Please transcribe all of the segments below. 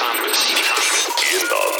Congress. In the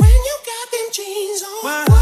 When you got them jeans on. Wow.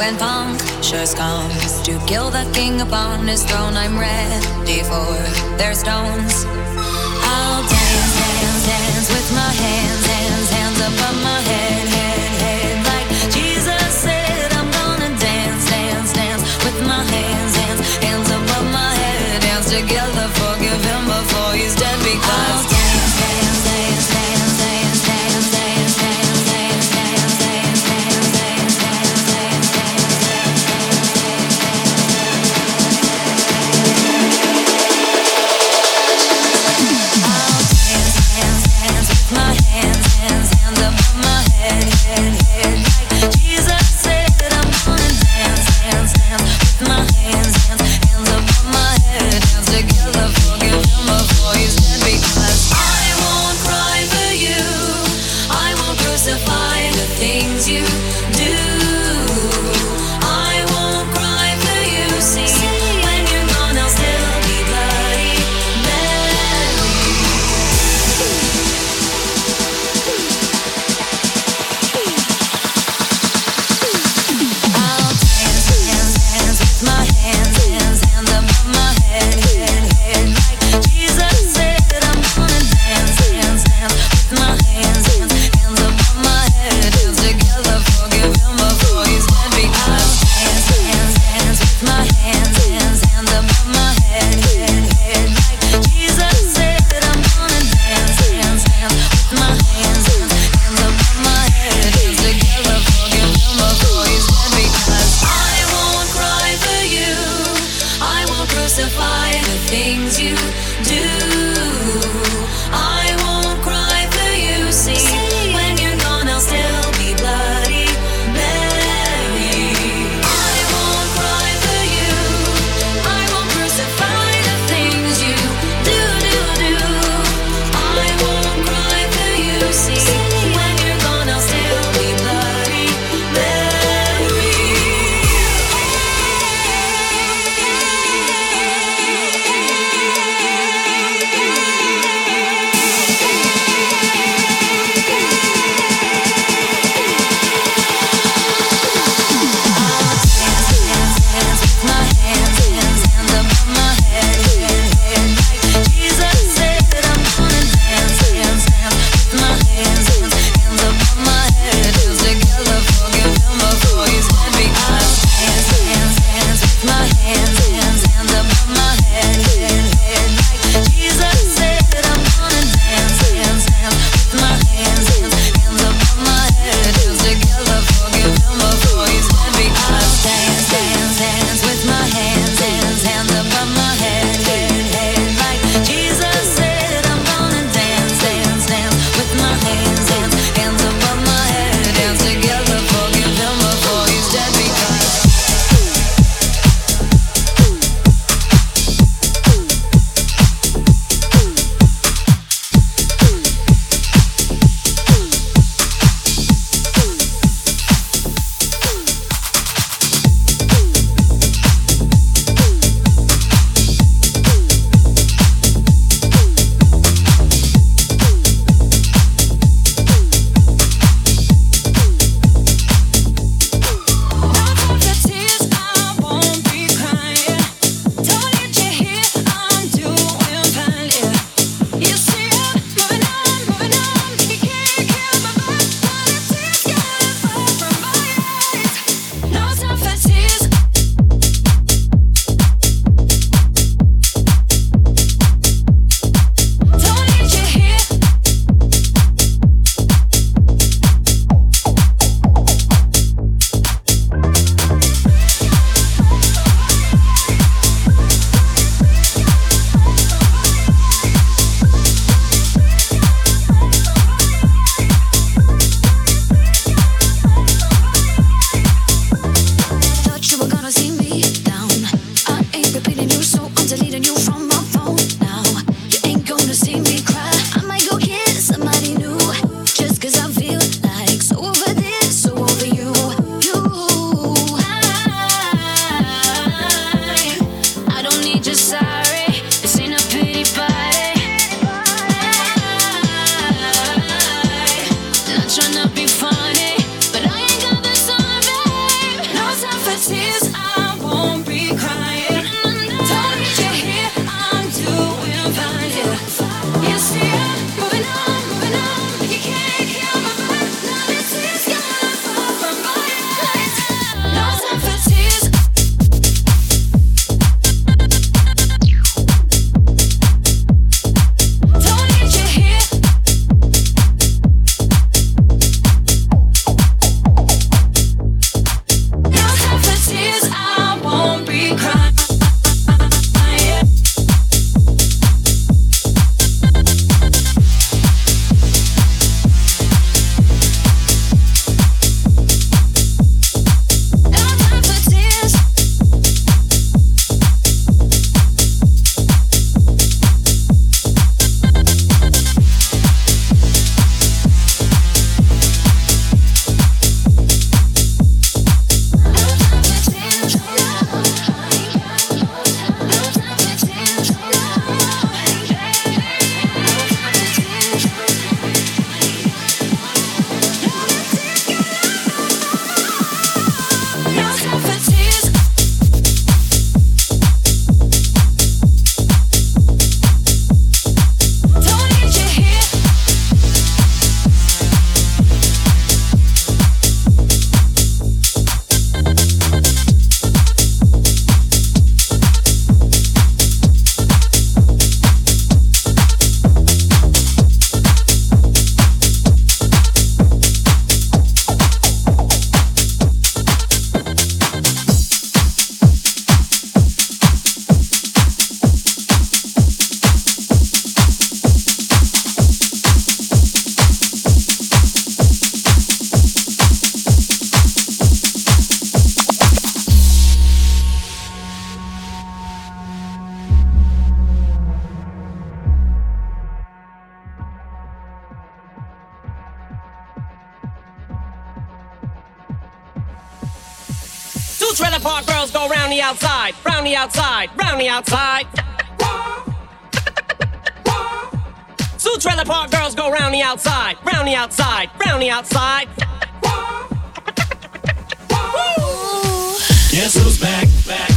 when punctures sure comes to kill the king upon his throne. I'm ready. the outside, round the outside. Two trailer park girls go round the outside, round the outside, round the outside. Guess who's back, back,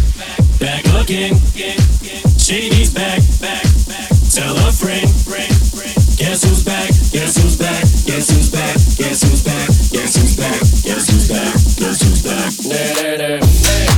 back, back again? Shady's back, back, back. Tell a friend, friend, friend. Guess who's back? Guess who's back? Guess who's back? Guess who's back? Guess who's back? Guess who's back? Guess who's back? Guess who's back? Guess who's back?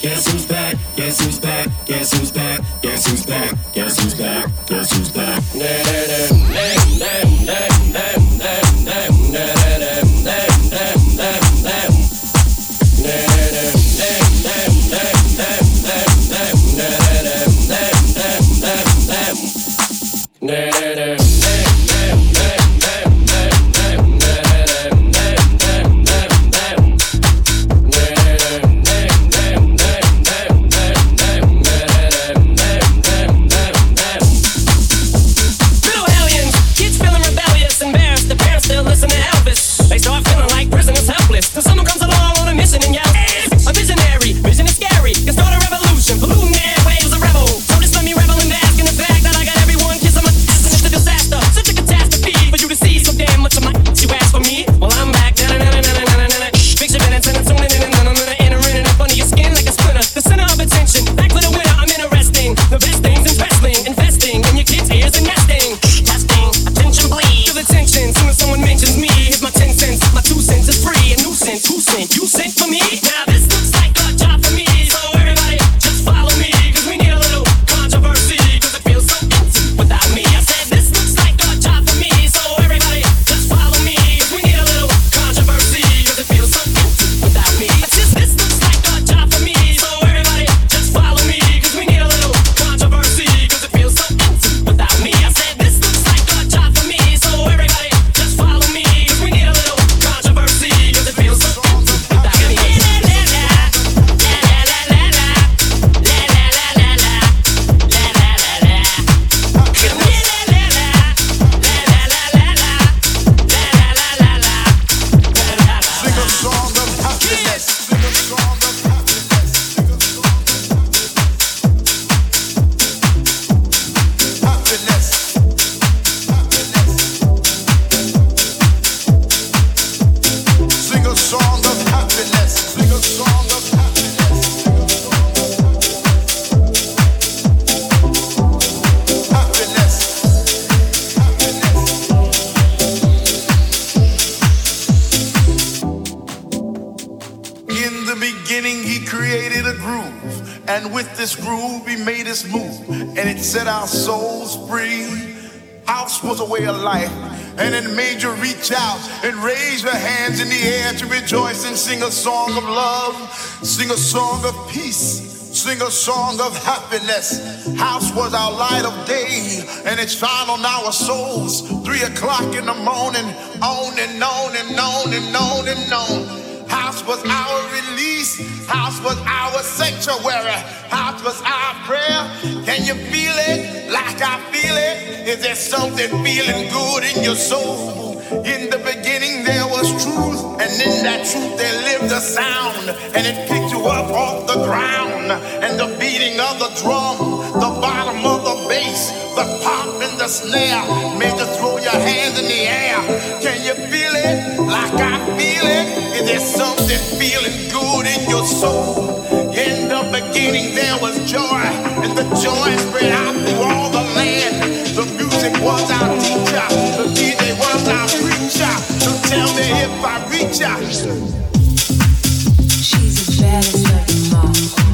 guess who's back? Guess who's this move. And it set our souls free. House was a way of life. And it made you reach out and raise your hands in the air to rejoice and sing a song of love, sing a song of peace sing a song of happiness. House was our light of day, and it shone on our souls. Three o'clock in the morning, on and on and on and on and on. House was our release. House was our sanctuary. House was our prayer. Can you feel it like I feel it? Is there something feeling good in your soul? In the beginning there truth, and in that truth there lived a sound, and it picked you up off the ground. And the beating of the drum, the bottom of the bass, the pop and the snare made you throw your hands in the air. Can you feel it like I feel it? Is there something feeling good in your soul? In the beginning there was joy, and the joy spread out through all the land. The music was our teacher, the preacher. Tell me if I reach out. She's the baddest of them all.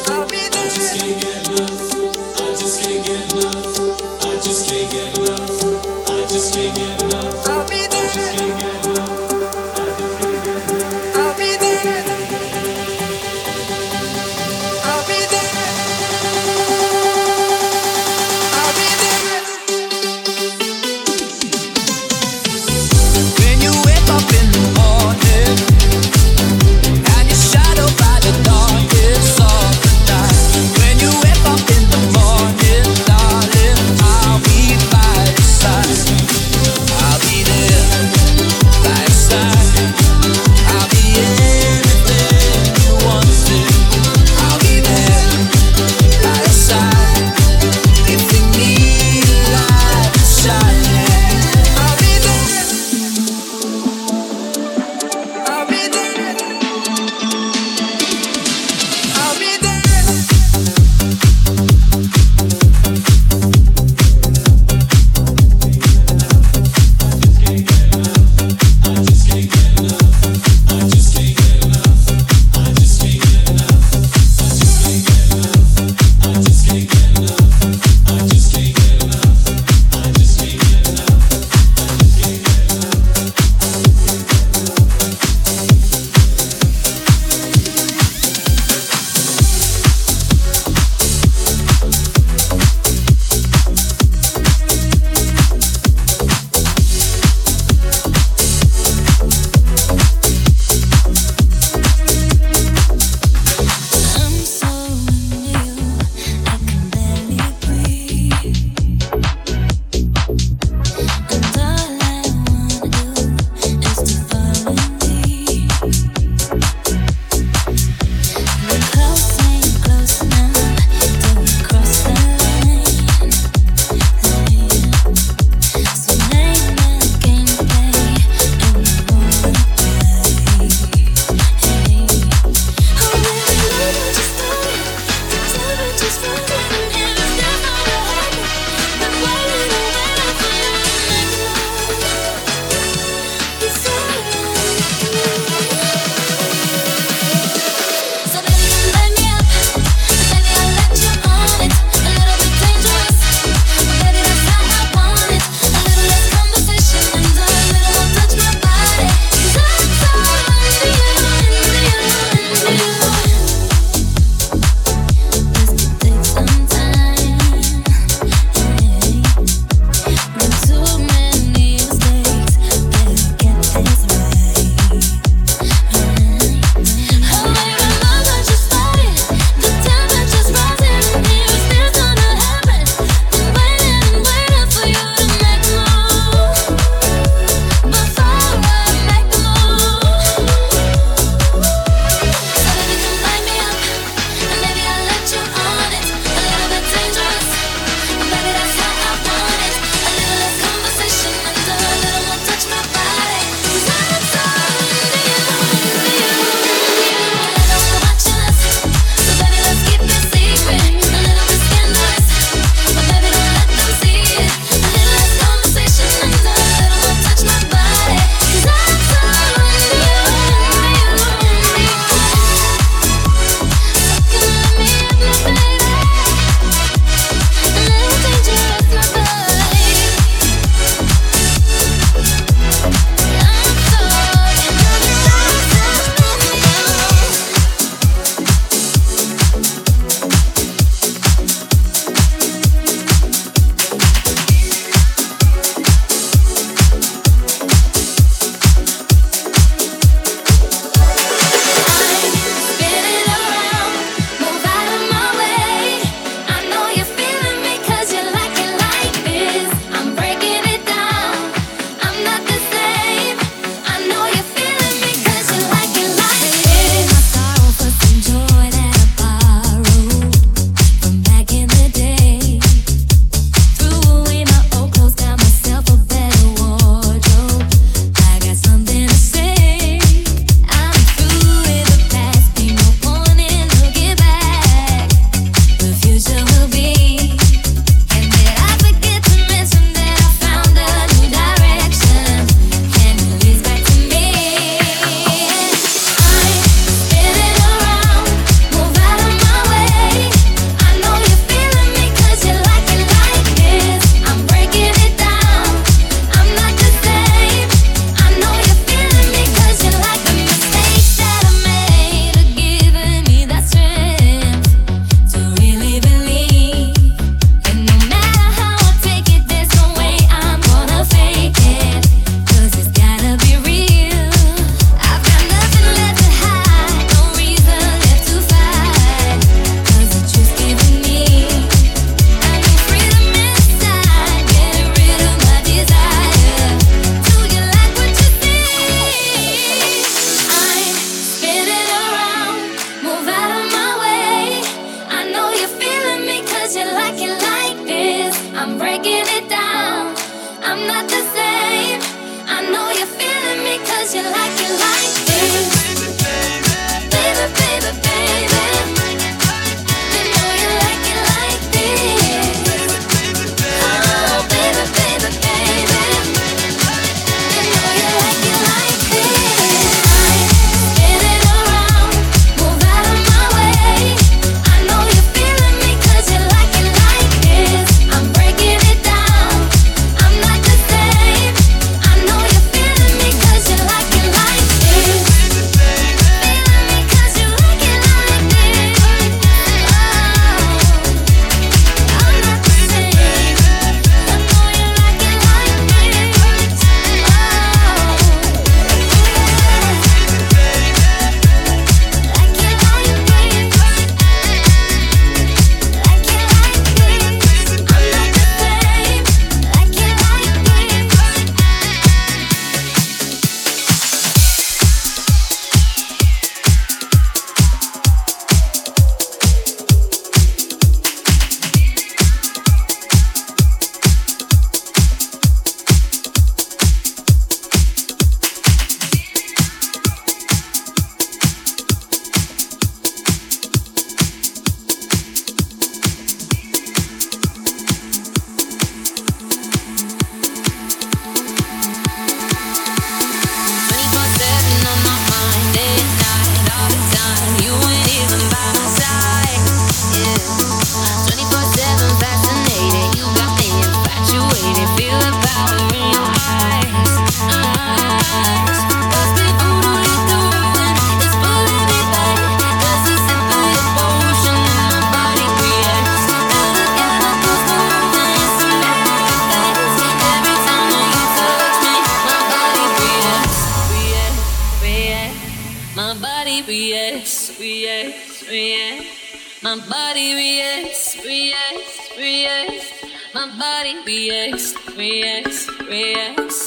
My body reacts, reacts, reacts. My body reacts, reacts, reacts.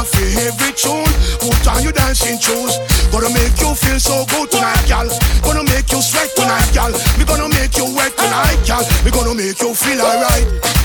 off for every tune. Good on you dancing shoes. Gonna make you feel so good tonight, gal. Gonna make you sweat tonight, gal. We gonna make you wet tonight, gal. We gonna make you feel alright.